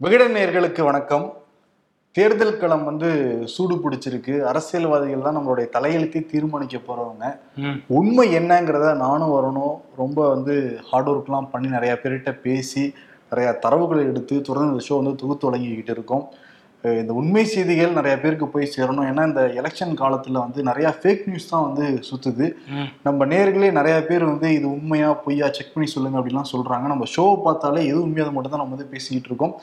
விகடன் நேயர்களுக்கு வணக்கம். தேர்தல் களம் வந்து சூடு பிடிச்சிருக்கு. அரசியல்வாதிகள் தான் நம்மளுடைய தலையெழுத்தை தீர்மானிக்க போறவங்க. உண்மை என்னங்கிறத நானும் வரணும். ரொம்ப வந்து ஹார்ட் ஒர்க்லாம் பண்ணி நிறைய பேர்கிட்ட பேசி நிறைய தரவுகளை எடுத்து தொடர்ந்து இந்த ஷோ வந்து தொகுத்து வழங்கிக்கிட்டு இருக்கோம். இந்த உண்மை செய்திகள் நிறைய பேருக்கு போய் சேரணும். ஏன்னா இந்த எலெக்ஷன் காலத்துல வந்து நிறைய ஃபேக் நியூஸ் தான் வந்து சுத்துது. ம். நம்ம நேர்களே நிறைய பேர் வந்து இது உண்மையா பொய்யா செக் பண்ணி சொல்லுங்க அப்படிலாம் சொல்றாங்க. நம்ம ஷோவை பார்த்தாலே எது உண்மையாக மட்டும் தான் நம்ம வந்து பேசிக்கிட்டு இருக்கோம்.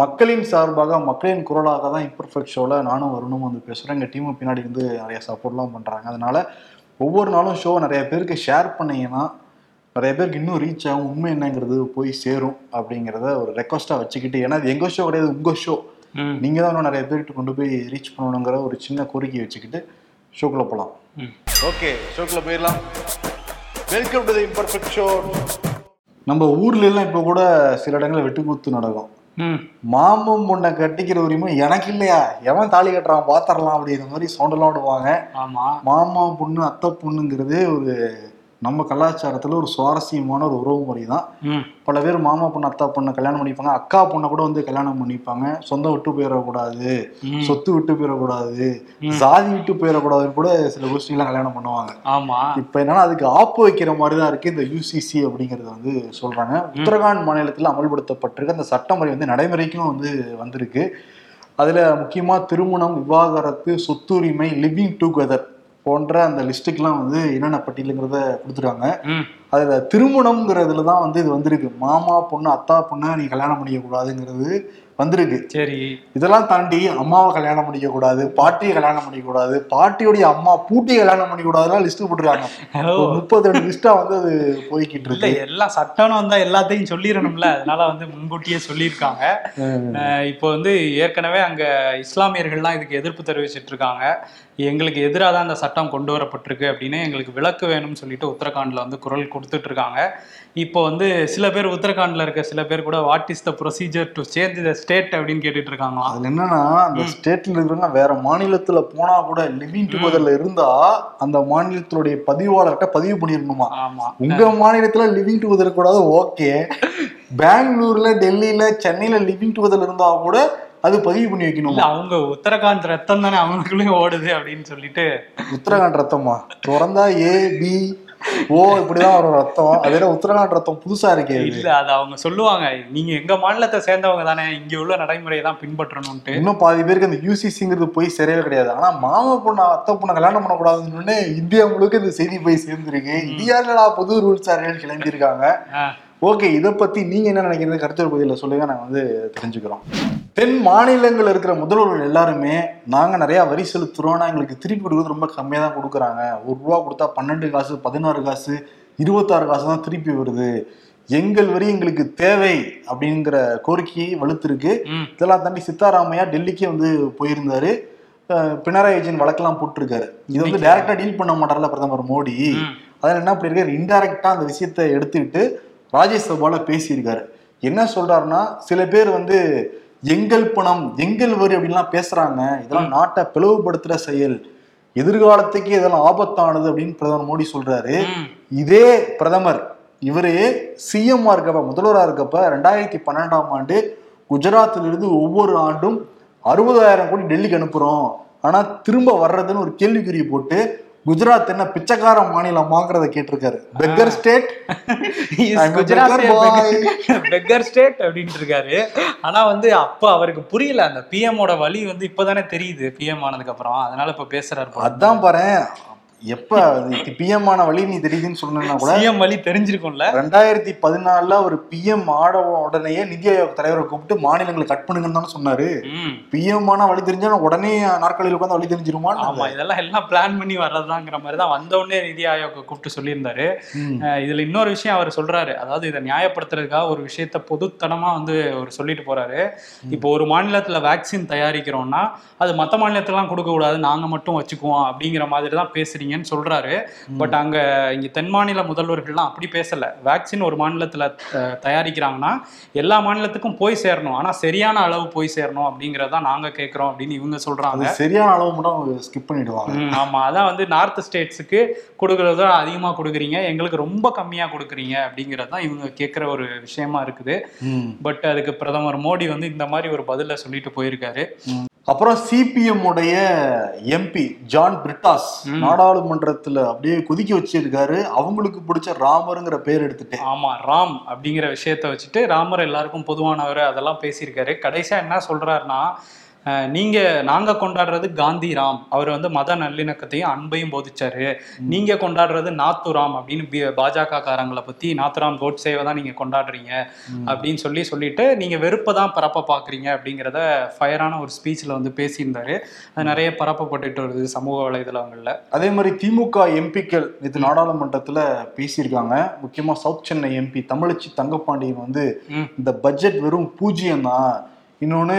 மக்களின் சார்பாக மக்களின் குரலாக தான் இம்பர்ஃபெக்ட் ஷோவில் நானும் வரணும் வந்து பேசுகிறேன் எங்கள் டீமும் பின்னாடி வந்து நிறைய சப்போர்ட்லாம் பண்ணுறாங்க அதனால ஒவ்வொரு நாளும் ஷோ நிறைய பேருக்கு ஷேர் பண்ணீங்கன்னா நிறைய பேருக்கு இன்னும் ரீச் ஆகும். உண்மை என்னங்கிறது போய் சேரும் அப்படிங்கிறத ஒரு ரெக்வஸ்ட்டாக வச்சுக்கிட்டு ஏன்னா இது எங்கள் ஷோ கிடையாது உங்கள் ஷோ. நீங்கள் தான் இன்னும் நிறைய பேர்கிட்ட கொண்டு போய் ரீச் பண்ணணுங்கிற ஒரு சின்ன கோரிக்கை வச்சுக்கிட்டு ஷோக்குள்ளே போகலாம். ஓகே ஷோக்குள்ள போயிடலாம். Welcome to the imperfect show நம்ம ஊர்ல எல்லாம் இப்போ கூட சில இடங்களில் வெட்டுக்கூத்து நடக்கும். மாமன் பொண்ணை கட்டிக்கிற உரிமை எனக்கு இல்லையா? எவன் தாலி கட்டுறான்? பாத்திரலாம் அப்படிங்கிற மாதிரி சவுண்டெல்லாம் விடுவாங்க. ஆமா. மாமா பொண்ணு அத்தை பொண்ணுங்கிறது ஒரு நம்ம கலாச்சாரத்துல ஒரு சுவாரஸ்யமான ஒரு உறவு முறை தான். பல பேர் மாமா பொண்ணு அத்தா பொண்ணை கல்யாணம் பண்ணிப்பாங்க. அக்கா பொண்ணை கூட வந்து கல்யாணம் பண்ணிப்பாங்க. சொந்தம் விட்டு போயிடக்கூடாது. சொத்து விட்டு போயிடக்கூடாது. சாதி விட்டு போயிடக்கூடாதுன்னு கூட சில கோஷ்டிலாம் கல்யாணம் பண்ணுவாங்க. ஆமா. இப்ப என்னன்னா அதுக்கு ஆப்பு வைக்கிற மாதிரி தான் இருக்கு இந்த யூசிசி அப்படிங்கறது வந்து சொல்றாங்க. உத்தரகாண்ட் மாநிலத்தில் அமல்படுத்தப்பட்டிருக்க அந்த சட்டமுறை வந்து நடைமுறைக்கும் வந்து வந்திருக்கு. அதுல முக்கியமா திருமணம் விவாகரத்து சொத்துரிமை லிவிங் டுகெதர் போன்ற அந்த லிஸ்ட்டுக்கெல்லாம் வந்து என்னென்ன பட்டியலுங்கிறத கொடுத்துருக்காங்க. அதுல திருமணம்ங்கிறதுல தான் வந்து இது வந்திருக்கு. மாமா பொண்ணு அத்தா பொண்ணை நீ கல்யாணம் பண்ணிக்க கூடாதுங்கிறது வந்திருக்கு. சரி. இதெல்லாம் தாண்டி அம்மாவை கல்யாணம் பண்ணிக்க கூடாது பாட்டியை கல்யாணம் பண்ணிக்க கூடாது பாட்டியுடைய அம்மா பூட்டியை கல்யாணம் பண்ணிக்க கூடாதுலாம் லிஸ்ட் போட்டுருக்காங்க முப்பது ரெண்டு லிஸ்டா வந்து அது போய்கிட்டு இருக்கு. எல்லாம் சட்டம்னு வந்தா எல்லாத்தையும் சொல்லிடணும்ல அதனால வந்து முன்கூட்டியே சொல்லியிருக்காங்க. இப்போ வந்து ஏற்கனவே அங்க இஸ்லாமியர்கள்லாம் இதுக்கு எதிர்ப்பு தெரிவிச்சிட்டு இருக்காங்க. எங்களுக்கு எதிராக தான் அந்த சட்டம் கொண்டு வரப்பட்டிருக்கு அப்படின்னு எங்களுக்கு விலக்கு வேணும்னு சொல்லிட்டு உத்தரகாண்ட்ல வந்து குரல் கொடுத்துட்டு இருக்காங்க இப்போ வந்து சில பேர் உத்தரகாண்ட்ல இருக்க சில பேர் கூட what is the procedure to change the state அப்படின்னு கேட்டுட்டு இருக்காங்களாம் அதுல என்னன்னா அந்த ஸ்டேட்ல இருக்கிறவங்க வேற மாநிலத்துல போனா கூட லிவிங் டுகெதர்ல இருந்தா அந்த மாநிலத்தினுடைய பதிவாளர்கிட்ட பதிவு பண்ணிடணுமா? ஆமா. உங்க மாநிலத்துல லிவிங் டுகெதர் கூடாது ஓகே. பெங்களூர்ல டெல்லியில சென்னையில லிவிங் டுகெதர் இருந்தா கூட அது பதிவு பண்ணி வைக்கணுமா? அவங்க உத்தரகாண்ட் ரத்தம் தானே அவங்களுக்குள்ளயும் ஓடுது அப்படின்னு சொல்லிட்டு. உத்தரகாண்ட் ரத்தமா? திறந்தா ஏ பி ஓ இப்படிதான் வரும் ரத்தம். அதே உத்தரகாண்ட் ரத்தம்? புதுசா இருக்கே. இல்ல அது அவங்க சொல்லுவாங்க. நீங்க எங்க மாநிலத்தை சேர்ந்தவங்க தானே இங்க உள்ள நடைமுறையை தான் பின்பற்றணும்ட்டு இன்னும் பாதி பேருக்கு அந்த யூசிசிங்கிறது போய் சரியே கிடையாது. ஆனா மாமா பொண்ணு அத்தை பொண்ணை கல்யாணம் பண்ணக்கூடாதுன்னு இந்தியா முழுக்க இந்த செய்தி போய் சேர்ந்துருக்கு. இது புது ரூல்ஸ் அறியல் கிளம்பியிருக்காங்க. ஆ, ஓகே இதை பத்தி நீங்க என்ன நினைக்கிறீங்க? கருத்து பகுதியில் சொல்லுங்க நாங்க வந்து தெரிஞ்சுக்கிறோம். தென் மாநிலங்கள் இருக்கிற முதல்வர்கள் எல்லாருமே நாங்க நிறைய வரி செலுத்துறோம். ஆனா எங்களுக்கு திருப்பி கொடுக்குறது ரொம்ப கம்மியா தான் கொடுக்குறாங்க. ஒரு ரூபா கொடுத்தா பன்னெண்டு காசு பதினாறு காசு இருபத்தாறு காசு தான் திருப்பி வருது. எங்கள் வரி எங்களுக்கு தேவை அப்படிங்கிற கோரிக்கையை வலுத்திருக்கு. இதெல்லாம் தாண்டி சித்தாராமையா டெல்லிக்கே வந்து போயிருந்தாரு. பினராயி விஜயன் வழக்கெல்லாம் போட்டிருக்காரு. இது வந்து டைரக்டா டீல் பண்ண மாட்டார்ல பிரதமர் மோடி. அதில் என்ன பண்ணிருக்காரு? இன்டைரக்டா அந்த விஷயத்தை எடுத்துக்கிட்டு ராஜ்யசபால பேசியிருக்காரு. என்ன சொல்றாருன்னா சில பேர் வந்து எங்கள் பணம் எங்கள் வரி அப்படின்லாம் பேசுறாங்க. இதெல்லாம் நாட்டை பிளவுபடுத்துற செயல். எதிர்காலத்துக்கு இதெல்லாம் ஆபத்தானது அப்படின்னு பிரதமர் மோடி சொல்றாரு. இதே பிரதமர் இவரு சிஎம்மா இருக்கப்ப முதல்வரா இருக்கப்ப ரெண்டாயிரத்தி பன்னெண்டாம் ஆண்டு குஜராத்ல இருந்து ஒவ்வொரு ஆண்டும் அறுபதாயிரம் கோடி டெல்லிக்கு அனுப்புறோம். ஆனா திரும்ப வர்றதுன்னு ஒரு கேள்விக்குறி போட்டு குஜராத் என்ன பிச்சைக்கார மாநிலமாங்கிறத கேட்டிருக்காரு. பெக்கர் ஸ்டேட் beggar state அப்படின்ட்டு இருக்காரு. ஆனா வந்து அப்ப அவருக்கு புரியல அந்த PM ஓட வழி வந்து இப்பதானே தெரியுது பிஎம் ஆனதுக்கு அப்புறம். அதனால இப்ப பேசுறாரு. அதான் பாரு எப்ப பிஎம் ஆன வழி நீ தெரியுதுன்னு சொன்னா கூட வழி தெரிஞ்சிருக்கும்ல. ரெண்டாயிரத்தி பதினாலுல ஒரு பிஎம் ஆட உடனேயே நிதி ஆயோக் தலைவரை கூப்பிட்டு மாநிலங்களை கட் பண்ணுங்கன்னு தானே சொன்னாரு. ம். பிஎம் ஆன வழி தெரிஞ்சா உடனே நாற்காலியில் உட்காந்து வழி தெரிஞ்சிருமா ஆமா இதெல்லாம் எல்லாம் பிளான் பண்ணி வர்றதுதாங்கிற மாதிரி தான் வந்த உடனே நிதி ஆயோக் கூப்பிட்டு சொல்லியிருந்தாரு. இதுல இன்னொரு விஷயம் அவர் சொல்றாரு. அதாவது இதை நியாயப்படுத்துறதுக்காக ஒரு விஷயத்த பொதுத்தனமா வந்து அவர் சொல்லிட்டு போறாரு. இப்போ ஒரு மாநிலத்துல வேக்சின் தயாரிக்கிறோம்னா அது மற்ற மாநிலத்துலாம் கொடுக்க கூடாது நாங்க மட்டும் வச்சுக்குவோம் அப்படிங்கிற மாதிரி தான் பேசுறீங்க. போறீங்கன்னு சொல்றாரு. பட் அங்க இங்க தென் மாநில முதல்வர்கள்லாம் அப்படி பேசல. வேக்சின் ஒரு மாநிலத்துல தயாரிக்கிறாங்கன்னா எல்லா மாநிலத்துக்கும் போய் சேரணும். ஆனா சரியான அளவு போய் சேரணும் அப்படிங்கறத நாங்க கேட்கிறோம் அப்படின்னு இவங்க சொல்றாங்க. அது சரியான அளவு மட்டும் ஸ்கிப் பண்ணிடுவாங்க. ஆமா. அதான் வந்து நார்த் ஸ்டேட்ஸுக்கு கொடுக்கறத அதிகமா கொடுக்குறீங்க. எங்களுக்கு ரொம்ப கம்மியா கொடுக்குறீங்க அப்படிங்கறது தான் இவங்க கேட்குற ஒரு விஷயமா இருக்குது. பட் அதுக்கு பிரதமர் மோடி வந்து இந்த மாதிரி ஒரு பதில சொல்லிட்டு போயிருக்காரு. அப்புறம் சிபிஎம் உடைய எம்பி ஜான் பிரிட்டாஸ் நாடாளுமன்றத்துல அப்படியே கொதிக்க வச்சிருக்காரு. அவங்களுக்கு பிடிச்ச ராமருங்கிற பேர் எடுத்துட்டு ஆமா ராம் அப்படிங்கிற விஷயத்த வச்சுட்டு ராமர் எல்லாருக்கும் பொதுவானவர் அதெல்லாம் பேசியிருக்காரு. கடைசியா என்ன சொல்றாருன்னா அஹ், நீங்க நாங்க கொண்டாடுறது காந்தி ராம் அவர் வந்து மத நல்லிணக்கத்தையும் அன்பையும் போதிச்சாரு. நீங்க கொண்டாடுறது நாத்துராம் அப்படின்னு பாஜக காரங்களை பத்தி நாத்துராம் கோட்சேவை தான் நீங்க கொண்டாடுறீங்க அப்படின்னு சொல்லி சொல்லிட்டு நீங்க வெறுப்பை தான் பரப்ப பாக்குறீங்க அப்படிங்கிறத ஃபயரான ஒரு ஸ்பீச்ல வந்து பேசியிருந்தாரு. அது நிறைய பரப்பப்பட்டுட்டு வருது சமூக வலைதளங்கள்ல. அதே மாதிரி திமுக எம்பிக்கள் நேற்று நாடாளுமன்றத்துல பேசியிருக்காங்க. முக்கியமா சவுத் சென்னை எம்பி தமிழச்சி தங்கப்பாண்டியன் வந்து. இந்த பட்ஜெட் வெறும் பூஜ்ஜியம் தான் இன்னொன்று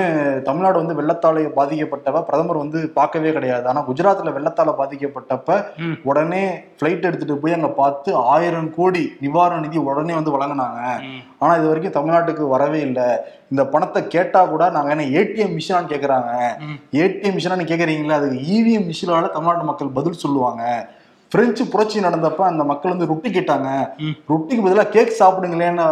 தமிழ்நாடு வந்து வெள்ளத்தால பாதிக்கப்பட்டப்ப பிரதமர் வந்து பார்க்கவே கிடையாது ஆனால் குஜராத்தில் வெள்ளத்தால பாதிக்கப்பட்டப்ப. உடனே ஃப்ளைட் எடுத்துட்டு போய் அங்கே பார்த்து ஆயிரம் கோடி நிவாரண நிதி உடனே வந்து வழங்கினாங்க. ஆனால் இது வரைக்கும் தமிழ்நாட்டுக்கு வரவே இல்லை இந்த பணத்தை கேட்டா கூட நாங்கள் என்ன ஏடிஎம் மிஷினான்னு கேட்குறாங்க. ஏடிஎம் மிஷினான்னு கேட்குறீங்களா அதுக்கு இவிஎம் மிஷினால தமிழ்நாட்டு மக்கள் பதில் சொல்லுவாங்க பிரெஞ்சு புரட்சி நடந்தப்ப அந்த மக்கள் வந்து ரொட்டி கேட்டாங்க. ரொட்டிக்கு பதிலாக கேக் சாப்பிடுங்களேன்னு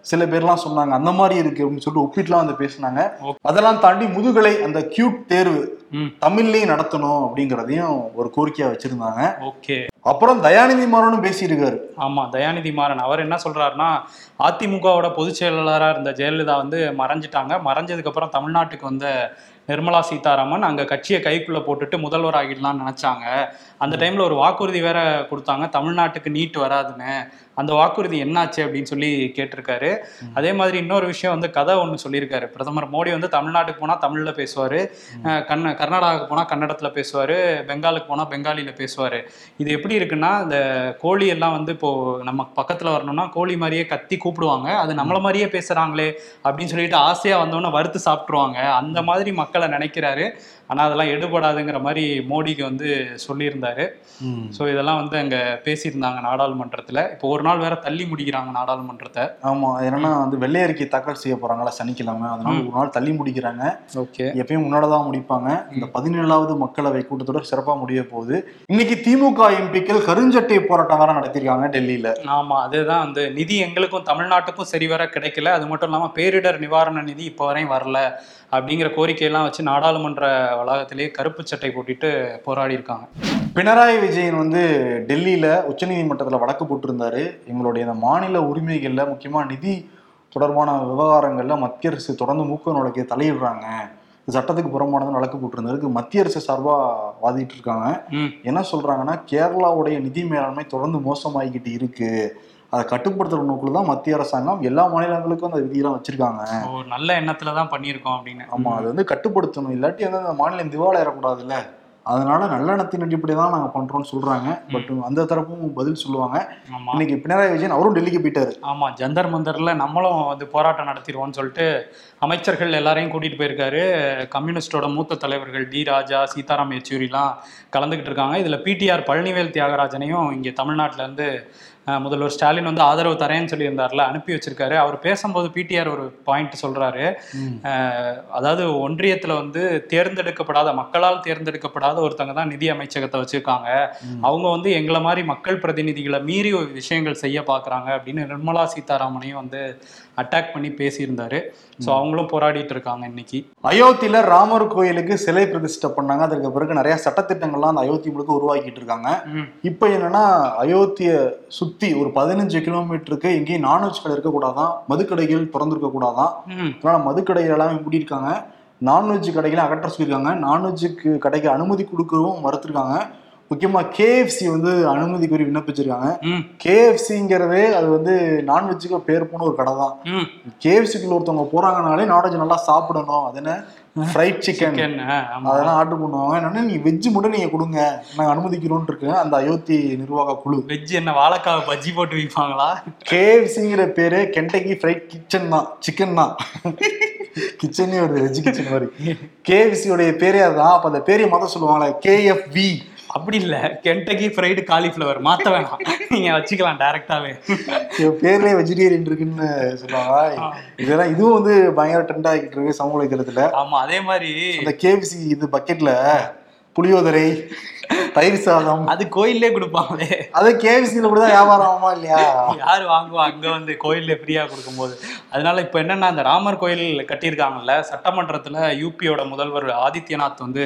சில பேர்லாம் சொன்னாங்க அந்த மாதிரி இருக்கு அப்படின்னு சொல்லிட்டு ஒப்பிட்டுலாம் வந்து பேசினாங்க. அதெல்லாம் தாண்டி முதுகலை அந்த கியூட் தேர்வு. தமிழ்லயும் நடத்தணும் அப்படிங்கிறதையும் ஒரு கோரிக்கையா வச்சிருந்தாங்க. ஓகே. அப்புறம் தயாநிதி மாறனும் பேசியிருக்காரு. ஆமா தயாநிதி மாறன். அவர் என்ன சொல்றாருன்னா அதிமுகவோட பொதுச் செயலாளராக இருந்த ஜெயலலிதா வந்து மறைஞ்சிட்டாங்க. மறைஞ்சதுக்கு அப்புறம் தமிழ்நாட்டுக்கு வந்த நிர்மலா சீதாராமன் அங்க கட்சியை கைக்குள்ள போட்டுட்டு முதல்வர் ஆகிடலாம்னு நினைச்சாங்க. அந்த டைம்ல ஒரு வாக்குறுதி வேற கொடுத்தாங்க. தமிழ்நாட்டுக்கு நீட் வராதுன்னு. அந்த வாக்குறுதி என்னாச்சு அப்படின்னு சொல்லி கேட்டிருக்காரு. அதே மாதிரி இன்னொரு விஷயம் வந்து கதை ஒன்று சொல்லியிருக்காரு. பிரதமர் மோடி வந்து தமிழ்நாட்டுக்கு போனா தமிழ்ல பேசுவாரு. கண்ண கர்நாடகாவுக்கு போனா கன்னடத்துல பேசுவாரு. பெங்காலுக்கு போனா பெங்காலில பேசுவாரு. இது எப்படி இருக்குன்னா இந்த கோழி எல்லாம் வந்து இப்போ நம்ம பக்கத்துல வரணும்னா கோழி மாதிரியே கத்தி கூப்பிடுவாங்க. அது நம்மள மாதிரியே பேசுறாங்களே அப்படின்னு சொல்லிட்டு ஆசையா வந்தோன்னே வறுத்து சாப்பிட்ருவாங்க அந்த மாதிரி மக்களை நினைக்கிறாரு. ஆனா அதெல்லாம் எடுபடாதுங்கிற மாதிரி மோடிக்கு வந்து சொல்லியிருந்தாரு. ஸோ இதெல்லாம் வந்து அங்க பேசியிருந்தாங்க நாடாளுமன்றத்துல. இப்போ ஒரு நாள் வேற தள்ளி முடிக்கிறாங்க நாடாளுமன்றத்தை. ஆமா என்னன்னா வந்து வெள்ளை அறிக்கை தாக்கல் செய்ய போறாங்களா சனிக்கிழமை. அதனால ஒரு நாள் தள்ளி முடிக்கிறாங்க. ஓகே. எப்பயும் முன்னாடிதான் முடிப்பாங்க. இந்த பதினேழாவது மக்களவை கூட்டத்தொடர் சிறப்பா முடிய போகுது. இன்னைக்கு திமுக எம்பிக்கள் கருஞ்சட்டை போராட்டம் வேற நடத்திருக்காங்க டெல்லியில. ஆமா அதுதான் வந்து நிதி எங்களுக்கும் தமிழ்நாட்டுக்கும் சரிவர கிடைக்கல. அது மட்டும் இல்லாம பேரிடர் நிவாரண நிதி இப்போ வரையும் வரல. அப்படிங்கிற கோரிக்கையெல்லாம் வச்சு நாடாளுமன்ற வளாகத்திலேயே கருப்பு சட்டை போட்டுட்டு போராடி இருக்காங்க. பினராயி விஜயன் வந்து டெல்லியில உச்சநீதிமன்றத்துல வழக்கு போட்டிருந்தாரு. எங்களுடைய இந்த மாநில உரிமைகள்ல முக்கியமா நிதி தொடர்பான விவகாரங்கள்ல மத்திய அரசு தொடர்ந்து மூக்க நுழைக்க தலையிடுறாங்க. சட்டத்துக்கு புறம்பானது வழக்கு போட்டிருந்தாரு இதுக்கு மத்திய அரசு சார்பா வாதிட்டு இருக்காங்க. என்ன சொல்றாங்கன்னா கேரளாவுடைய நிதி மேலாண்மை தொடர்ந்து மோசமாகிக்கிட்டு இருக்கு. அதை கட்டுப்படுத்துற நோக்கில் தான் மத்திய அரசாங்கம் எல்லா மாநிலங்களுக்கும் அந்த விதியெல்லாம் வச்சிருக்காங்க. ஒரு நல்ல எண்ணத்துல தான் பண்ணியிருக்கோம் அப்படின்னு. ஆமா அது வந்து கட்டுப்படுத்தணும். இல்லாட்டி வந்து அந்த மாநிலம் திவால் ஏறக்கூடாதுல்ல. அதனால நல்லெண்ணத்தின் அடிப்படை தான் நாங்க பண்றோம்னு சொல்றாங்க. பட் அந்த தரப்பும் பதில் சொல்லுவாங்க. இன்னைக்கு பினராயி விஜயன் அவரும் டெல்லிக்கு போயிட்டாரு. ஆமா ஜந்தர் மந்தர்ல நம்மளும் வந்து போராட்டம் நடத்திடுவோம்னு சொல்லிட்டு அமைச்சர்கள் எல்லாரையும் கூட்டிட்டு போயிருக்காரு. கம்யூனிஸ்டோட மூத்த தலைவர்கள் டி ராஜா சீதாராம் யெச்சூரிலாம் கலந்துக்கிட்டு இருக்காங்க. இதுல பிடிஆர் பழனிவேல் தியாகராஜனையும் இங்க தமிழ்நாட்டுல இருந்து முதல்வர் ஸ்டாலின் வந்து ஆதரவு தரேன்னு சொல்லியிருந்தார்ல அனுப்பி வச்சிருக்காரு. அவர் பேசும்போது பிடிஆர் ஒரு பாயிண்ட் சொல்றாரு. அதாவது ஒன்றியத்துல வந்து தேர்ந்தெடுக்கப்படாத மக்களால் தேர்ந்தெடுக்கப்படாத ஒருத்தங்க தான் நிதி அமைச்சகத்தை வச்சிருக்காங்க. அவங்க வந்து எங்களை மாதிரி மக்கள் பிரதிநிதிகளை மீறி ஒரு விஷயங்கள் செய்ய பார்க்கறாங்க அப்படின்னு நிர்மலா சீதாராமனையும் வந்து அட்டாக் பண்ணி பேசியிருந்தாரு. ஸோ அவங்களும் போராடிட்டு இருக்காங்க இன்னைக்கு. அயோத்தியில ராமர் கோயிலுக்கு சிலை பிரதிஷ்டை பண்ணாங்க. அதற்கு பிறகு நிறைய சட்டத்திட்டங்கள்லாம் அந்த அயோத்தி முழுக்க உருவாக்கிட்டு இருக்காங்க. இப்போ என்னன்னா அயோத்தியை சுத்தி ஒரு பதினஞ்சு கிலோமீட்டருக்கு எங்கேயும் நான்வெஜ் கடை இருக்கக்கூடாதான். மதுக்கடைகள் திறந்திருக்க கூடாதான். அதனால மதுக்கடைகள் எல்லாமே மூடியிருக்காங்க. நான்வெஜ் கடைகளை அகற்ற சொல்லியிருக்காங்க. நான்வெஜ்ஜுக்கு கடைக்கு அனுமதி கொடுக்கவும் மறுத்திருக்காங்க. முக்கியமா கேஎஃப்சி வந்து அனுமதி கோரி விண்ணப்பிச்சிருக்காங்க. கேஎஃப்சிங்கிறதே அது வந்து நான்வெஜ்ஜுக்கு பேர் போன ஒரு கடை தான். கேஎஃப்சிக்குள்ள ஒருத்தவங்க போறாங்கனாலே நான்வெஜ் நல்லா சாப்பிடணும். அது என்ன? Fried chicken. அதெல்லாம் ஆர்டர் பண்ணுவாங்க. என்னன்னா நீ வெஜ் மட்டும் நீங்க கொடுங்க. நாங்க அனுமதிக்கிறோம்னு இருக்கு அந்த அயோத்தி நிர்வாக குழு. வெஜ் என்ன வாழைக்காய் பஜ்ஜி போட்டு விற்பாங்களா? கேஎஃப்சிங்கிற பேரு கென்டக்கி ஃப்ரைட் கிச்சன் தான். சிக்கன் தான். கிச்சனே வருது வெஜ் கிச்சன் மாதிரி. கேஎஃப்சியோடைய பேரே அதுதான். அப்ப அந்த பேரையை மாத்த சொல்லுவாங்களே கேஎஃப்வி அப்படி இல்ல. கென்டக்கி ஃப்ரைடு காலிஃப்ளவர் மாத்த வேணாம். நீங்க வச்சுக்கலாம் டைரக்டாவே பேர்லயே வெஜிடேரியன் இருக்குன்னு சொல்லுவாங்க. இதெல்லாம் இதுவும் வந்து பயங்கர ட்ரெண்ட் ஆகிட்டு இருக்கு சமூக வலைதளத்துல ஆமா அதே மாதிரி அந்த கேவிசி இது பக்கெட்ல புளியோதரை தயிர் சாதம். அது கோயில்லே கொடுப்பாங்களே. அது கேவிசியில கூட தான் வியாபாரம் ஆகுமா இல்லையா? யார் வாங்குவா? அங்க வந்து கோயில்ல ஃப்ரீயா கொடுக்கும்போது. அதனால இப்ப என்னன்னா அந்த ராமர் கோயில் கட்டியிருக்காங்கல்ல சட்டமன்றத்துல யூபியோட முதல்வர் ஆதித்யநாத் வந்து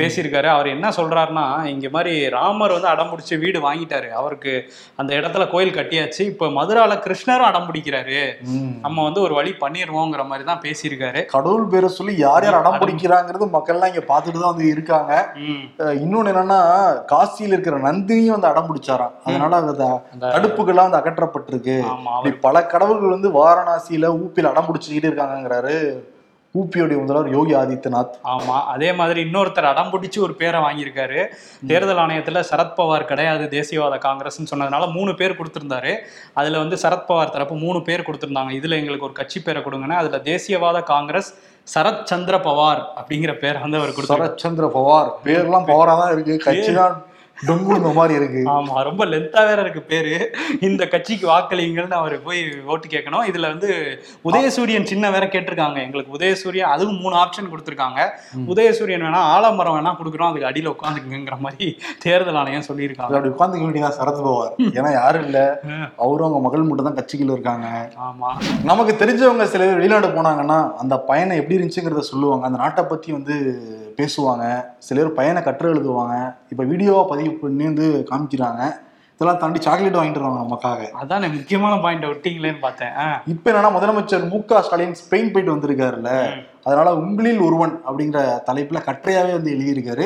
பேசியிருக்காரு. அவர் என்ன சொல்றாருன்னா இங்க மாதிரி ராமர் வந்து அடம் பிடிச்சி வீடு வாங்கிட்டாரு. அவருக்கு அந்த இடத்துல கோயில் கட்டியாச்சு. இப்ப மதுரால கிருஷ்ணரும் அடம் பிடிக்கிறாரு. நம்ம வந்து ஒரு வழி பண்ணிடுவோங்கிற மாதிரி தான் பேசியிருக்காரு. கடவுள் பேரை சொல்லி யார் யார் அடம் பிடிக்கிறாங்கிறது மக்கள்லாம் இங்க பார்த்துட்டு தான் வந்து இருக்காங்க. இன்னொன்னு என்னன்னா காசியில இருக்கிற நந்தினியும் வந்து அடம் பிடிச்சாராம். அதனால அந்த தடுப்புகள்லாம் வந்து அகற்றப்பட்டிருக்கு. பல கடவுள்கள் வந்து வாரணாசியில ஊப்பில அடம் பிடிச்சிக்கிட்டு இருக்காங்கங்கிறாரு. ஊப்பியோடைய முதல்வர் யோகி ஆதித்யநாத். ஆமா அதே மாதிரி இன்னொருத்தர் அடம் பிடிச்சு ஒரு பேரை வாங்கியிருக்காரு. தேர்தல் ஆணையத்துல சரத்பவார் கிடையாது தேசியவாத காங்கிரஸ்னு சொன்னதுனால மூணு பேர் கொடுத்திருந்தாரு. அதுல வந்து சரத்பவார் தரப்பு மூணு பேர் கொடுத்திருந்தாங்க. இதுல எங்களுக்கு ஒரு கட்சி பேரை கொடுங்கன்னு. அதுல தேசியவாத காங்கிரஸ் சரத் சந்திர பவார் அப்படிங்கிற பேரை வந்து அவர் கொடுத்தாரு சரத்சந்திர பவார். பேர்லாம் பவரா தான் இருக்கு. கட்சி தான் டொங்குழுந்த மாதிரி இருக்கு. ஆமா ரொம்ப லென்த்தா வேற இருக்கு பேரு. இந்த கட்சிக்கு வாக்களிங்கள்னு அவர் போய் ஓட்டு கேட்கணும் இதுல வந்து உதயசூரியன் சின்ன வேற கேட்டிருக்காங்க. எங்களுக்கு உதயசூரியன் அதுவும் மூணு ஆப்ஷன் கொடுத்திருக்காங்க. உதயசூரியன் வேணா ஆலமரம் வேணா கொடுக்குறோம். அதுக்கு அடியில உட்காந்துக்குங்கிற மாதிரி தேர்தல் ஆணையம் சொல்லியிருக்காங்க. அப்படி உட்காந்துக்க வேண்டியதான் சரத் பவார். ஏன்னா யாரும் இல்ல. அவரும் அவங்க மகள் மட்டும் தான் கட்சிக்குள்ள இருக்காங்க. ஆமா. நமக்கு தெரிஞ்சவங்க சில பேர் வெளிநாடு போனாங்கன்னா அந்த பயணம் எப்படி இருந்துச்சுங்கிறத சொல்லுவாங்க. அந்த நாட்டை பத்தி வந்து பேசுவாங்க. சில பேர் பயண கட்டுரை எழுதுவாங்க. இப்போ வீடியோவை பதிவு பண்ணி வந்து காமிக்கிறாங்க. இதெல்லாம் தாண்டி சாக்லேட் வாங்கிட்டு வருவாங்க நமக்காக. அதான் முக்கியமான பாயிண்ட் விட்டீங்களேன்னு பார்த்தேன். இப்ப என்னன்னா முதலமைச்சர் மு க ஸ்டாலின் ஸ்பெயின் போயிட்டு வந்திருக்காருல்ல. அதனால உங்களில் ஒருவன் அப்படிங்கிற தலைப்புல கட்டுரையாவே வந்து எழுதியிருக்காரு.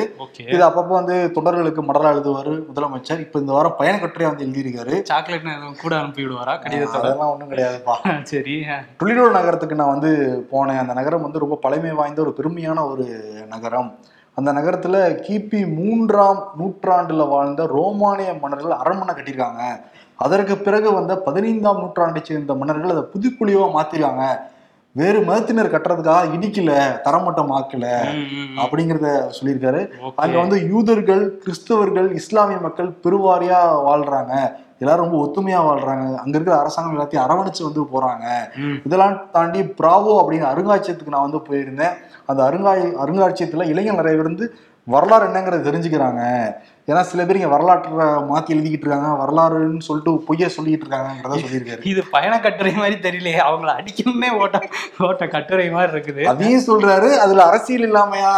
இது அப்பப்போ வந்து தொடர்களுக்கு மடலா எழுதுவாரு முதலமைச்சர். இப்ப இந்த வாரம் பயண கட்டுரையா வந்து எழுதியிருக்காரு. சாக்லேட் கூட அனுப்பி விடுவாரா கடிதத்தோட? அதெல்லாம் ஒண்ணும் கிடையாதுப்பா. சரி டொலிடோ நகரத்துக்கு நான் வந்து போனேன். அந்த நகரம் வந்து ரொம்ப பழமை வாய்ந்த ஒரு பெருமையான ஒரு நகரம். அந்த நகரத்துல கிபி மூன்றாம் நூற்றாண்டுல வாழ்ந்த ரோமானிய மன்னர்கள் அரண்மனை கட்டியிருக்காங்க அதற்கு பிறகு வந்த பதினைந்தாம் நூற்றாண்டை சேர்ந்த மன்னர்கள் அதை புதுக்குழிவா மாத்திருக்காங்க வேறு மதத்தினர் கட்டுறதுக்காக இடிக்கல தரமட்டம் ஆக்கல. அப்படிங்கிறத சொல்லியிருக்காரு. அங்க வந்து யூதர்கள் கிறிஸ்தவர்கள் இஸ்லாமிய மக்கள் பெருவாரியா வாழ்றாங்க எல்லாரும் ரொம்ப ஒத்துமையா வாழ்றாங்க. அங்க இருக்கிற அரசாங்கம் எல்லாத்தையும் அரவணைச்சு வந்து போறாங்க. இதெல்லாம் தாண்டி பிராவோ அப்படிங்கிற அருங்காட்சியகத்துக்கு நான் வந்து போயிருந்தேன். அந்த அருங்காய் அருங்காட்சியகத்துல இளைஞர் நிறைய பேர் வந்து வரலாறு என்னங்கிறத தெரிஞ்சுக்கிறாங்க. ஏன்னா சில பேர் இங்க வரலாற்றை மாத்தி எழுதிக்கிட்டு இருக்காங்க வரலாறுன்னு சொல்லிட்டு பொய்ய சொல்லிக்கிட்டு இருக்காங்கிறத சொல்லியிருக்காரு. இது பயண கட்டுரை மாதிரி தெரியலையே அவங்கள அடிக்கணுமே ஓட்ட ஓட்ட கட்டுரை மாதிரி இருக்குது. அதையும் சொல்றாரு அதுல அரசியல் இல்லாமையா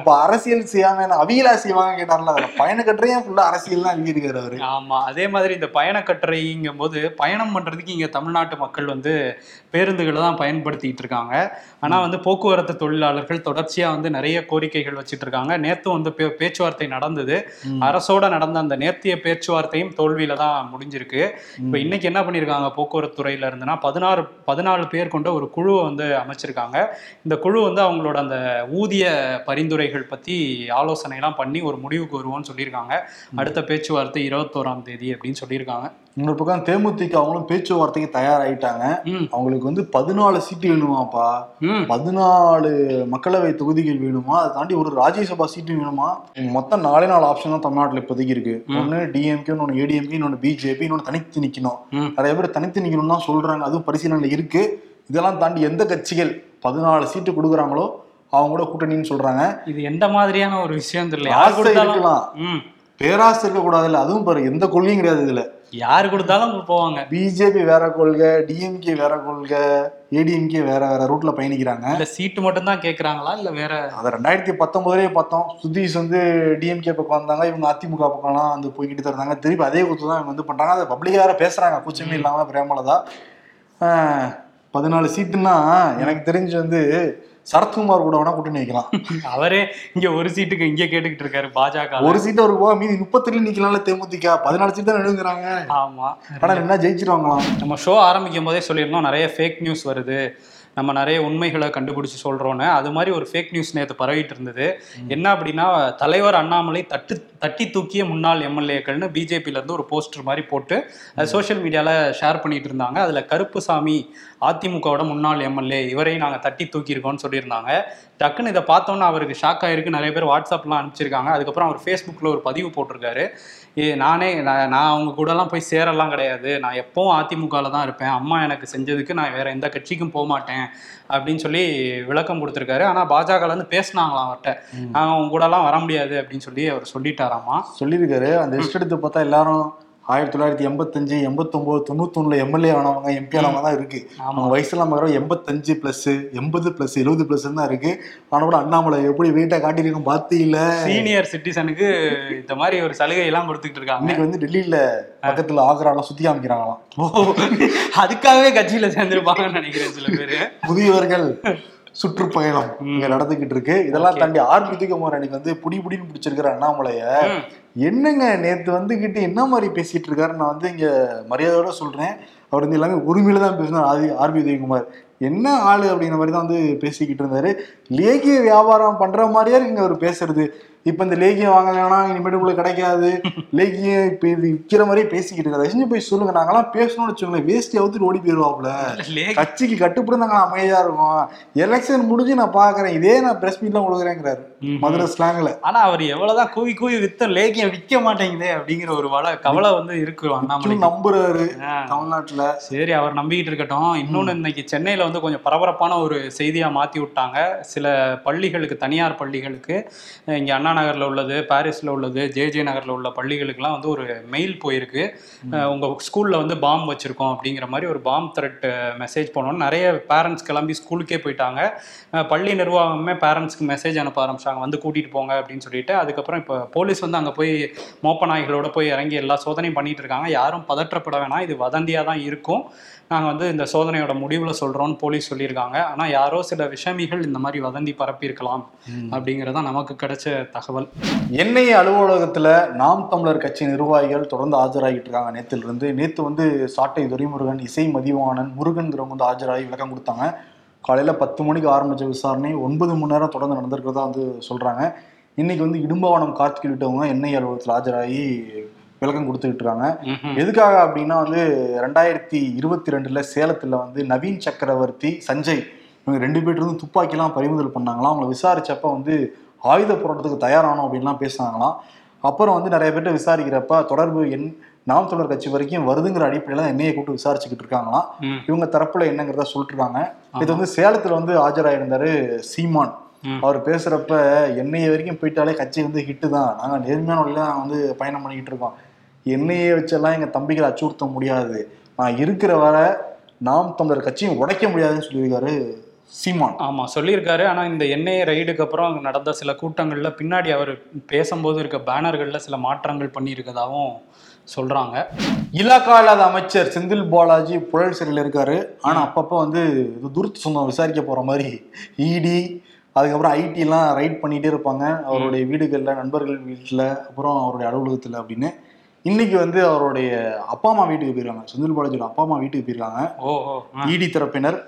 அப்ப அரசியல் செய்யாம அவியலா செய்வாங்க கேட்டார்ல அதுல பயண கட்டுரையும் ஃபுல்லா அரசியல் தான் எழுதியிருக்காரு அவரு. ஆமா அதே மாதிரி இந்த பயண கட்டுரைங்கும் போது பயணம் பண்றதுக்கு இங்க தமிழ்நாட்டு மக்கள் வந்து பேருந்துகளை தான் பயன்படுத்திட்டு இருக்காங்க. ஆனா வந்து போக்குவரத்து தொழிலாளர்கள் தொடர்ச்சியா வந்து நிறைய கோரிக்கைகள் வச்சுட்டு இருக்காங்க. நேத்தும் வந்து பேச்சுவார்த்தை நடந்தது. அரசோட நடந்த அந்த நேர்த்திய பேச்சுவார்த்தையும் தோல்வியில தான் முடிஞ்சிருக்கு. இப்ப இன்னைக்கு என்ன பண்ணிருக்காங்க போக்குவரத்து துறையில இருந்துன்னா பதினாறு பதினாலு பேர் கொண்ட ஒரு குழுவை வந்து அமைச்சிருக்காங்க. இந்த குழு வந்து அவங்களோட அந்த ஊதிய பரிந்துரைகள் பத்தி ஆலோசனை எல்லாம் பண்ணி ஒரு முடிவுக்கு வருவோம்னு சொல்லியிருக்காங்க. அடுத்த பேச்சுவார்த்தை இருபத்தோராம் தேதி அப்படின்னு சொல்லியிருக்காங்க. இன்னொரு பக்கம் தேமுதிக அவங்களும் பேச்சுவார்த்தைக்கு தயாராயிட்டாங்க. அவங்களுக்கு வந்து பதினாலு சீட்டு வேணுமாப்பா. பதினாலு மக்களவை தொகுதிகள் வேணுமா? அதை தாண்டி ஒரு ராஜ்யசபா சீட்டு வேணுமா? மொத்தம் நாலே நாலு ஆப்ஷன் தான் தமிழ்நாட்டுல இப்போதைக்கு இருக்கு. ஒன்னு டிஎம்கே இன்னொன்னு ஏடிஎம்கே இன்னொன்னு பிஜேபி இன்னொன்னு தனித்து நிக்கணும். ம். நிறைய பேர் தனித்து நிக்கணும்னு தான் சொல்றாங்க. அதுவும் பரிசீலனையில இருக்கு. இதெல்லாம் தாண்டி எந்த கட்சிகள் பதினாலு சீட்டு கொடுக்குறாங்களோ அவங்க கூட கூட்டணின்னு சொல்றாங்க. இது எந்த மாதிரியான ஒரு விஷயம் தெரியல. யார் கொடுத்தாலும் இருக்கலாம். பேராசை இருக்க கூடாதுல்ல அதுவும் பாரு எந்த கொள்கையும் கிடையாது இதுல. யார் கொடுத்தாலும் போவாங்க. பிஜேபி வேற கொள்கை டிஎம்கே வேற கொள்கை ஏடிஎம்கே வேற வேற ரூட்ல பயணிக்கிறாங்க. இல்ல சீட்டு மட்டும் தான் கேக்குறாங்களா? இல்ல வேற? அதை ரெண்டாயிரத்தி பத்தொன்பதுலயே பார்த்தோம். சுதீஷ் வந்து டிஎம்கே பக்கம் வந்தாங்க இவங்க அதிமுக பக்கம்லாம் வந்து போய்கிட்டு இருந்தாங்க. திருப்பி அதே குத்து தான் இவங்க வந்து பண்றாங்க. அதை பப்ளிக்கா வேற பேசுறாங்க. கூச்சமே இல்லாம பிரேமலதா. பதினாலு சீட்டுன்னா எனக்கு தெரிஞ்சு வந்து சரத்குமார் கூட வேணா கூட்டணி வைக்கலாம் அவரே இங்க ஒரு சீட்டுக்கு இங்க கேட்டுக்கிட்டு இருக்காரு பாஜக ஒரு சீட்டு அவருக்கு போக மீதி முப்பத்தி நிக்கலாம்ல தேமுதிக. பதினாலு சீட் தான் நெடுங்கிறாங்க ஆமா. ஆனா என்ன ஜெயிச்சிருவாங்களாம். நம்ம ஷோ ஆரம்பிக்கும் போதே சொல்லியிருந்தோம் நிறைய ஃபேக் நியூஸ் வருது. நம்ம நிறைய உண்மைகளை கண்டுபிடிச்சு சொல்றோன்னு. அது மாதிரி ஒரு ஃபேக் நியூஸ் நேற்று பரவிட்டு இருந்தது. என்ன அப்படின்னா தலைவர் அண்ணாமலை தட்டு தட்டி தூக்கிய முன்னாள் எம்எல்ஏக்கள்னு பிஜேபியில இருந்து ஒரு போஸ்டர் மாதிரி போட்டு அது சோஷியல் மீடியால ஷேர் பண்ணிட்டு இருந்தாங்க. அதுல கருப்புசாமி அதிமுகவோட முன்னாள் எம்எல்ஏ இவரையும் நாங்க தட்டி தூக்கியிருக்கோம்னு சொல்லியிருந்தாங்க. டக்குன்னு இதை பார்த்தோன்னே அவருக்கு ஷாக் ஆயிருக்கு. நிறைய பேர் வாட்ஸ்அப்லாம் அனுப்பிச்சிருக்காங்க. அதுக்கப்புறம் அவர் ஃபேஸ்புக்கில் ஒரு பதிவு போட்டிருக்காரு. நானே நான் நான் அவங்க கூடலாம் போய் சேரலாம் கிடையாது. நான் எப்பவும் அதிமுகவில் தான் இருப்பேன். அம்மா எனக்கு செஞ்சதுக்கு நான் வேற எந்த கட்சிக்கும் போக மாட்டேன் அப்படின்னு சொல்லி விளக்கம் கொடுத்துருக்காரு. ஆனால் பாஜகலேருந்து பேசினாங்களாம் அவர்கிட்ட நாங்கள் அவங்க கூடலாம் வர முடியாது அப்படின்னு சொல்லி அவர் சொல்லிட்டாராமா? சொல்லியிருக்காரு. அந்த லிஸ்ட் எடுத்து பார்த்தா எல்லாரும் ஆயிரத்தி தொள்ளாயிரத்தி எண்பத்தஞ்சு எண்பத்தொம்போது தொண்ணூத்தொன்னுல எம்எல்ஏ ஆனவங்க எம்பி ஆனவங்க தான் இருக்கு. அவங்க வயசுலாம் பார்க்குறோம் எண்பத்தஞ்சு ப்ளஸ் எண்பது ப்ளஸ் எழுபது ப்ளஸ் தான் இருக்கு. ஆனா கூட அண்ணாமலை எப்படி வெயிட்டா காட்டியிருக்கோம் பார்த்தீங்கள சீனியர் சிட்டிசனுக்கு இந்த மாதிரி ஒரு சலுகை எல்லாம் கொடுத்துட்டு இருக்காங்க. இன்னைக்கு வந்து டெல்லியில பக்கத்துல ஆக்ராலாம் சுத்தி காமிக்கிறாங்களாம். அதுக்காகவே கட்சியில சேர்ந்திருப்பாங்கன்னு நினைக்கிறேன் சில பேரு. முதியவர்கள் சுற்றுப்பயணம் இங்க நடந்துகிட்டு இருக்கு. இதெல்லாம் தாண்டி ஆர் குமார் அன்னைக்கு வந்து புடி புடின்னு பிடிச்சிருக்கிற அண்ணாமலைய. என்னங்க நேத்து வந்துகிட்டு என்ன மாதிரி பேசிட்டு இருக்காரு நான் வந்து இங்க மரியாதையோட சொல்றேன். அவர் வந்து எல்லாமே உரிமையில தான் பேசினார். ஆதி ஆர்பி உதயகுமார் என்ன ஆளு அப்படிங்கிற மாதிரி தான் வந்து பேசிக்கிட்டு இருந்தாரு. லேகிய வியாபாரம் பண்ற மாதிரியே இருக்குங்க அவர் பேசுறது. இப்ப இந்த லேகியம் வாங்கலைன்னா இனிமேட்டு உங்களுக்கு கிடைக்காது. லேகியம் இப்ப இது விற்கிற மாதிரியே பேசிக்கிட்டு இருக்காரு செஞ்சு போய் சொல்லுங்க. நாங்கெல்லாம் பேசணும்னு வச்சுக்கோங்களேன். வேஸ்டி அவுத்துட்டு ஓடி போயிருவாப்ல லே- கட்சிக்கு கட்டுப்படி நாங்க அமைதியா இருக்கோம். எலெக்ஷன் முடிஞ்சு நான் பாக்குறேன். இதே நான் பிரஸ் மீட்லாம் கொடுக்குறேங்கிறாரு. மதுரை ஸ்லாங்ல ஆனா அவர் எவ்வளவுதான் கூவி கூவி வித்த லேகியம் விற்க மாட்டேங்குதே அப்படிங்கிற ஒரு வள கவலை வந்து இருக்கு அண்ணாமலை நம்புறாரு. தமிழ்நாட்டுல. சரி அவர் நம்பிக்கிட்டு இருக்கட்டும். இன்னொன்னு இன்னைக்கு சென்னையில வந்து கொஞ்சம் பரபரப்பான ஒரு செய்தியா மாத்தி விட்டாங்க. சில பள்ளிகளுக்கு தனியார் பள்ளிகளுக்கு. இங்க அண்ணா நகர்ல உள்ளது பாரிஸ்ல உள்ளது ஜே ஜே நகர்ல உள்ள பள்ளிகளுக்குலாம் வந்து ஒரு மெயில் போயிருக்கு. அஹ் உங்க ஸ்கூல்ல வந்து பாம் வச்சிருக்கோம் அப்படிங்கிற மாதிரி ஒரு பாம் த்ரெட் மெசேஜ் பண்ணோன்னு நிறைய பேரண்ட்ஸ் கிளம்பி ஸ்கூலுக்கே போயிட்டாங்க. பள்ளி நிர்வாகமே பேரண்ட்ஸ்க்கு மெசேஜ் அனுப்ப ஆரம்பிச்சாங்க. வந்து கூட்டிட்டு போங்க அப்படின்னு சொல்லிட்டு. அதுக்கப்புறம் இப்போ போலீஸ் வந்து அங்க போய் மோப்ப நாய்களோட போய் இறங்கி எல்லா சோதனையும் பண்ணிட்டு இருக்காங்க. யாரும் பதற்றப்பட வேணாம். இது வதந்தியா தான் இருக்கும். நாங்கள் வந்து இந்த சோதனையோட முடிவில் சொல்கிறோன்னு போலீஸ் சொல்லியிருக்காங்க. ஆனால் யாரோ சில விஷமிகள் இந்த மாதிரி வதந்தி பரப்பியிருக்கலாம் அப்படிங்கிறது நமக்கு கிடைச்ச தகவல். என்ஐஏ அலுவலகத்துல நாம் தமிழர் கட்சி நிர்வாகிகள் தொடர்ந்து ஆஜராகிட்டு இருக்காங்க. நேத்துல இருந்து நேத்து வந்து சாட்டை துரைமுருகன் இசை மதிவாணன் முருகன்கிறவங்க வந்து ஆஜராகி விளக்கம் கொடுத்தாங்க. காலையில பத்து மணிக்கு ஆரம்பிச்ச விசாரணை ஒன்பது மணி நேரம் தொடர்ந்து நடந்திருக்கிறதா வந்து சொல்றாங்க. இன்னைக்கு வந்து இடும்பவனம் கார்த்திக் உள்ளிட்டவங்க என்ஐஏ அலுவலகத்தில் ஆஜராகி விளக்கம் கொடுத்துக்கிட்டு இருக்காங்க. எதுக்காக அப்படின்னா வந்து ரெண்டாயிரத்தி இருபத்தி ரெண்டுல சேலத்துல வந்து நவீன் சக்கரவர்த்தி சஞ்சய் இவங்க ரெண்டு பேர் இருந்து துப்பாக்கிலாம் பறிமுதல் பண்ணாங்களாம். அவங்கள விசாரிச்சப்ப வந்து ஆயுத போராட்டத்துக்கு தயாரானோம் அப்படின்லாம் பேசினாங்களாம். அப்புறம் வந்து நிறைய பேர்ட்ட விசாரிக்கிறப்ப தொடர்பு என் நாம் தொடர் கட்சி வரைக்கும் வருதுங்கிற அடிப்படையில என்னைய கூப்பிட்டு விசாரிச்சுக்கிட்டு இருக்காங்களாம். இவங்க தரப்புல என்னங்கிறத சொல்லிட்டு இருக்காங்க இது வந்து சேலத்துல வந்து ஆஜராயிருந்தாரு சீமான். அவர் பேசுறப்ப என்னைய வரைக்கும் போயிட்டாலே கட்சி வந்து ஹிட்டு தான் நாங்க நேர்மையான வழியில வந்து பயணம் பண்ணிக்கிட்டு இருக்கோம். என்னையே வச்செல்லாம் எங்க தம்பிகளை அச்சுறுத்த முடியாது. நான் இருக்கிற வரை நாம் தமிழர் கட்சியும் உடைக்க முடியாதுன்னு சொல்லியிருக்காரு சீமான். ஆமா சொல்லியிருக்காரு. ஆனா இந்த என்ஐஏ ரைடுக்கு அப்புறம் அங்க நடந்த சில கூட்டங்கள்ல பின்னாடி அவர் பேசும்போது இருக்க பேனர்கள்ல சில மாற்றங்கள் பண்ணியிருக்கதாவும் சொல்றாங்க. இலாக்கா இல்லாத அமைச்சர் செந்தில் பாலாஜி புழல் சிறையில் இருக்காரு. ஆனா அப்பப்போ வந்து இது துருத்து சொந்தம் விசாரிக்க போற மாதிரி இடி அதுக்கப்புறம் ஐடி எல்லாம் ரைட் பண்ணிட்டே இருப்பாங்க. அவருடைய வீடுகள்ல நண்பர்கள் வீட்டுல அப்புறம் அவருடைய அலுவலகத்துல அப்படின்னு. இன்னைக்கு வந்து அவருடைய அப்பா அம்மா வீட்டுக்கு போயிருக்காங்க. செந்தில் பாலாஜியோட அப்பா அம்மா வீட்டுக்கு போயிருக்காங்க. இடி தரப்பினர்.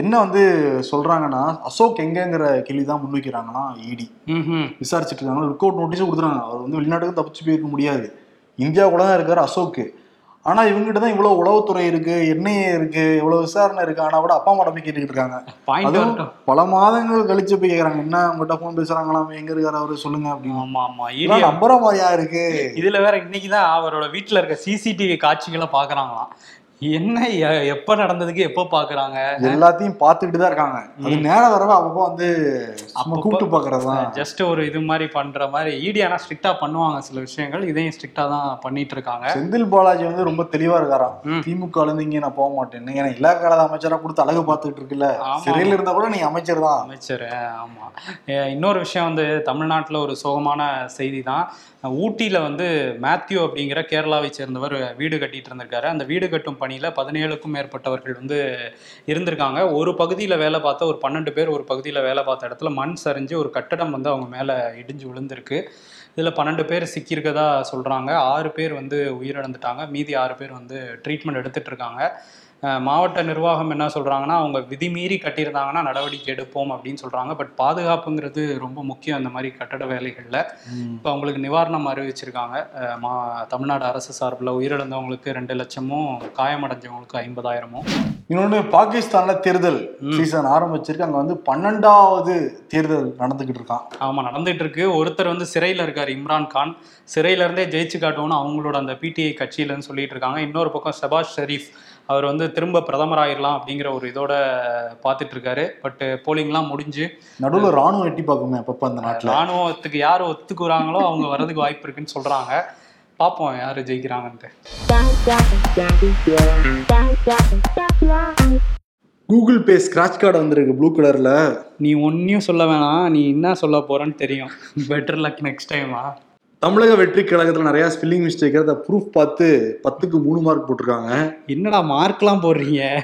என்ன வந்து சொல்றாங்கன்னா அசோக் எங்கங்கிற கேள்வி தான் முன்வைக்கிறாங்கன்னா இடி. விசாரிச்சுட்டு இருக்காங்க. லுக் அவுட் நோட்டீஸும் கொடுத்துறாங்க அவர் வந்து வெளிநாட்டுக்கு தப்பிச்சு போயிருக்க முடியாது. இந்தியாவுக்குள்ள தான் இருக்காரு அசோக் ஆனா இவங்ககிட்ட தான் இவ்வளவு உளவுத்துறை இருக்கு எண்ணெய் இருக்கு இவ்வளவு விசாரணை இருக்கு. ஆனா கூட அப்பா அம்மா போய் கேட்டுக்கிட்டு இருக்காங்க. பாயிண்ட் அதுவும் பல மாதங்கள் கழிச்சு போய் கேக்குறாங்க. என்ன உங்ககிட்ட போன் பேசுறாங்களாம் எங்க இருக்காரு அவரு? சொல்லுங்க அப்படின்னு. ஆமா ஆமா. நம்புற மாதிரியா இருக்கு? இதுல வேற இன்னைக்கு தான் அவரோட வீட்டுல இருக்க சிசிடிவி காட்சிகளை பாக்குறாங்களாம். என்ன எப்ப நடந்ததுக்கு எப்போ பாக்குறாங்க? எல்லாத்தையும் பார்த்துக்கிட்டு தான் இருக்காங்க. அது நேரம் வரவ அப்பப்போ வந்து அப்பப்போ- கூப்பிட்டு பாக்குறதுதான் ஜஸ்ட் ஒரு இது மாதிரி பண்ற மாதிரி. இடி ஆனா ஸ்ட்ரிக்டா பண்ணுவாங்க சில விஷயங்கள். இதையும் ஸ்ட்ரிக்டா தான் பண்ணிட்டு இருக்காங்க. செந்தில் பாலாஜி வந்து ரொம்ப தெளிவா இருக்காராம். திமுக இருந்து இங்க நான் போக மாட்டேன்னு. ஏன்னா இலாக்கால அமைச்சரா கொடுத்து அழகு பார்த்துட்டு இருக்குல்ல. சிறையில இருந்தா கூட நீ அமைச்சர் தான். அமைச்சர் ஆமா. இன்னொரு விஷயம் வந்து தமிழ்நாட்டுல ஒரு சோகமான செய்தி தான். ஊட்டியில வந்து மேத்யூ அப்படிங்கிற கேரளாவை சேர்ந்தவர் வீடு கட்டிட்டு இருந்திருக்காரு. அந்த வீடு கட்டும் பணியில பதினேழுக்கும் மேற்பட்டவர்கள் வந்து இருந்திருக்காங்க. ஒரு பகுதியில் வேலை பார்த்த ஒரு பன்னெண்டு பேர் ஒரு பகுதியில் வேலை பார்த்த இடத்துல மண் சரிஞ்சு ஒரு கட்டடம் வந்து அவங்க மேலே இடிஞ்சு விழுந்திருக்கு. இதில் பன்னெண்டு பேர் சிக்கியிருக்கதா சொல்கிறாங்க ஆறு பேர் வந்து உயிரிழந்துட்டாங்க. மீதி ஆறு பேர் வந்து ட்ரீட்மெண்ட் எடுத்துகிட்டு இருக்காங்க. மாவட்ட நிர்வாகம் என்ன சொல்றாங்கன்னா அவங்க விதிமீறி கட்டியிருந்தாங்கன்னா நடவடிக்கை எடுப்போம் அப்படின்னு சொல்றாங்க. பட் பாதுகாப்புங்கிறது ரொம்ப முக்கியம் இந்த மாதிரி கட்டட வேலைகள்ல. இப்போ அவங்களுக்கு நிவாரணம் அறிவிச்சிருக்காங்க. மா தமிழ்நாடு அரசு சார்பில் உயிரிழந்தவங்களுக்கு ரெண்டு லட்சமும் காயமடைஞ்சவங்களுக்கு ஐம்பதாயிரமும். இன்னொன்று பாகிஸ்தான்ல தேர்தல் சீசன் ஆரம்பிச்சிருக்கு. அங்க வந்து பன்னெண்டாவது தேர்தல் நடந்துகிட்டு இருக்கான். ஆமா நடந்துட்டு இருக்கு. ஒருத்தர் வந்து சிறையில் இருக்கார் இம்ரான் கான். சிறையில இருந்தே ஜெயிச்சு காட்டுவோம்னு அவங்களோட அந்த பிடிஐ கட்சியிலன்னு சொல்லிட்டு இருக்காங்க. இன்னொரு பக்கம் ஷபாஸ் ஷெரீப். அவர் வந்து திரும்ப பிரதமர் ஆயிடலாம் அப்படிங்கிற ஒரு இதோட பார்த்துட்டு இருக்காரு பட் போலிங்லாம் முடிஞ்சு நடுவுல ராணுவம் எட்டி பார்க்குமே அப்பப்ப அந்த நாட்டுல. ராணுவத்துக்கு யார் ஒத்துக்குறாங்களோ அவங்க வர்றதுக்கு வாய்ப்பு இருக்குன்னு சொல்றாங்க. பார்ப்போம் யாரு ஜெயிக்கிறாங்கன்ட்டு. கூகுள் பே ஸ்கிராட்ச் கார்டு வந்திருக்கு ப்ளூ கலர்ல நீ ஒன்னையும் சொல்ல வேணாம். நீ என்ன சொல்ல போறன்னு தெரியும். பெட்டர் லக் நெக்ஸ்ட் டைமா தமிழக வெற்றி கழகத்துல நிறைய ஸ்பெல்லிங் மிஸ்டேக் அதை ப்ரூஃப் பார்த்து பத்துக்கு மூணு மார்க் போட்டிருக்காங்க. என்னடா மார்க்லாம் போடுறீங்க?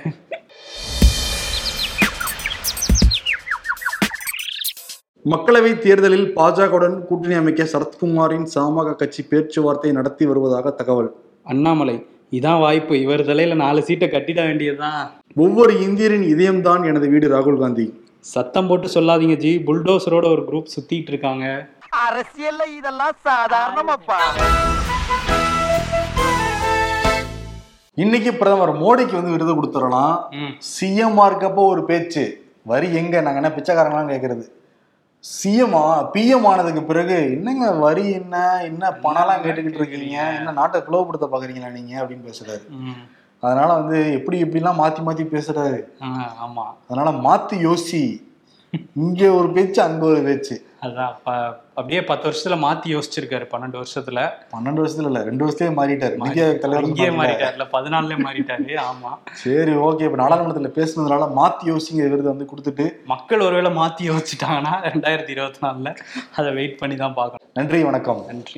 மக்களவை தேர்தலில் பாஜகவுடன் கூட்டணி அமைக்க சரத்குமாரின் சாமக கட்சி பேச்சுவார்த்தை நடத்தி வருவதாக தகவல். அண்ணாமலை இதான் வாய்ப்பு. இவர் தலையில நாலு சீட்டை கட்டிட வேண்டியதுதான். ஒவ்வொரு இந்தியரின் இதயம்தான் எனது வீடு ராகுல் காந்தி. சத்தம் போட்டு சொல்லாதீங்க ஜி. புல்டோசரோட ஒரு குரூப் சுத்திட்டு இருக்காங்க. அரசியல்ல இதெல்லாம் சாதாரணமாப்பா. இன்னைக்கு பிரதமர் மோடிக்கு வந்து விருது கொடுத்துடலாம். சிஎம் இருக்கப்போ ஒரு பேச்சு. வரி எங்க? நாங்க என்ன பிச்சைக்காரங்களாம் கேக்குறது. சிஎம் பிஎம் ஆனதுக்கு பிறகு என்னங்க வரி என்ன? என்ன பணம்லாம் கேட்டுக்கிட்டு இருக்கீங்க? என்ன நாட்டை பிளவுபடுத்த பாக்குறீங்களா நீங்க? அப்படின்னு பேசுறாரு. அதனால வந்து எப்படி எப்படிலாம் மாத்தி மாத்தி பேசுறாரு. ஆமா. அதனால மாத்தி யோசி. இங்க ஒரு பேச்சு அங்க ஒரு பேச்சு. அதான் அப்படியே பத்து வருஷத்துல மாத்தி யோசிச்சிருக்காரு பன்னெண்டு வருஷத்துல. பன்னெண்டு வருஷத்துல இல்ல ரெண்டு வருஷத்துலயே மாறிட்டாரு. இந்திய தலைவர் மாறிட்டாரு. மாறிட்டாருல பதினாலுல மாறிட்டாரு ஆமா. சரி ஓகே இப்ப நாடாளுமன்றத்துல பேசுனதுனால மாத்தி யோசிங்க விருது வந்து கொடுத்துட்டு. மக்கள் ஒருவேளை மாத்தி யோசிச்சிட்டாங்கன்னா ரெண்டாயிரத்தி இருபத்தி நாலுல அதை வெயிட் பண்ணி தான் பார்க்கணும். நன்றி வணக்கம். நன்றி.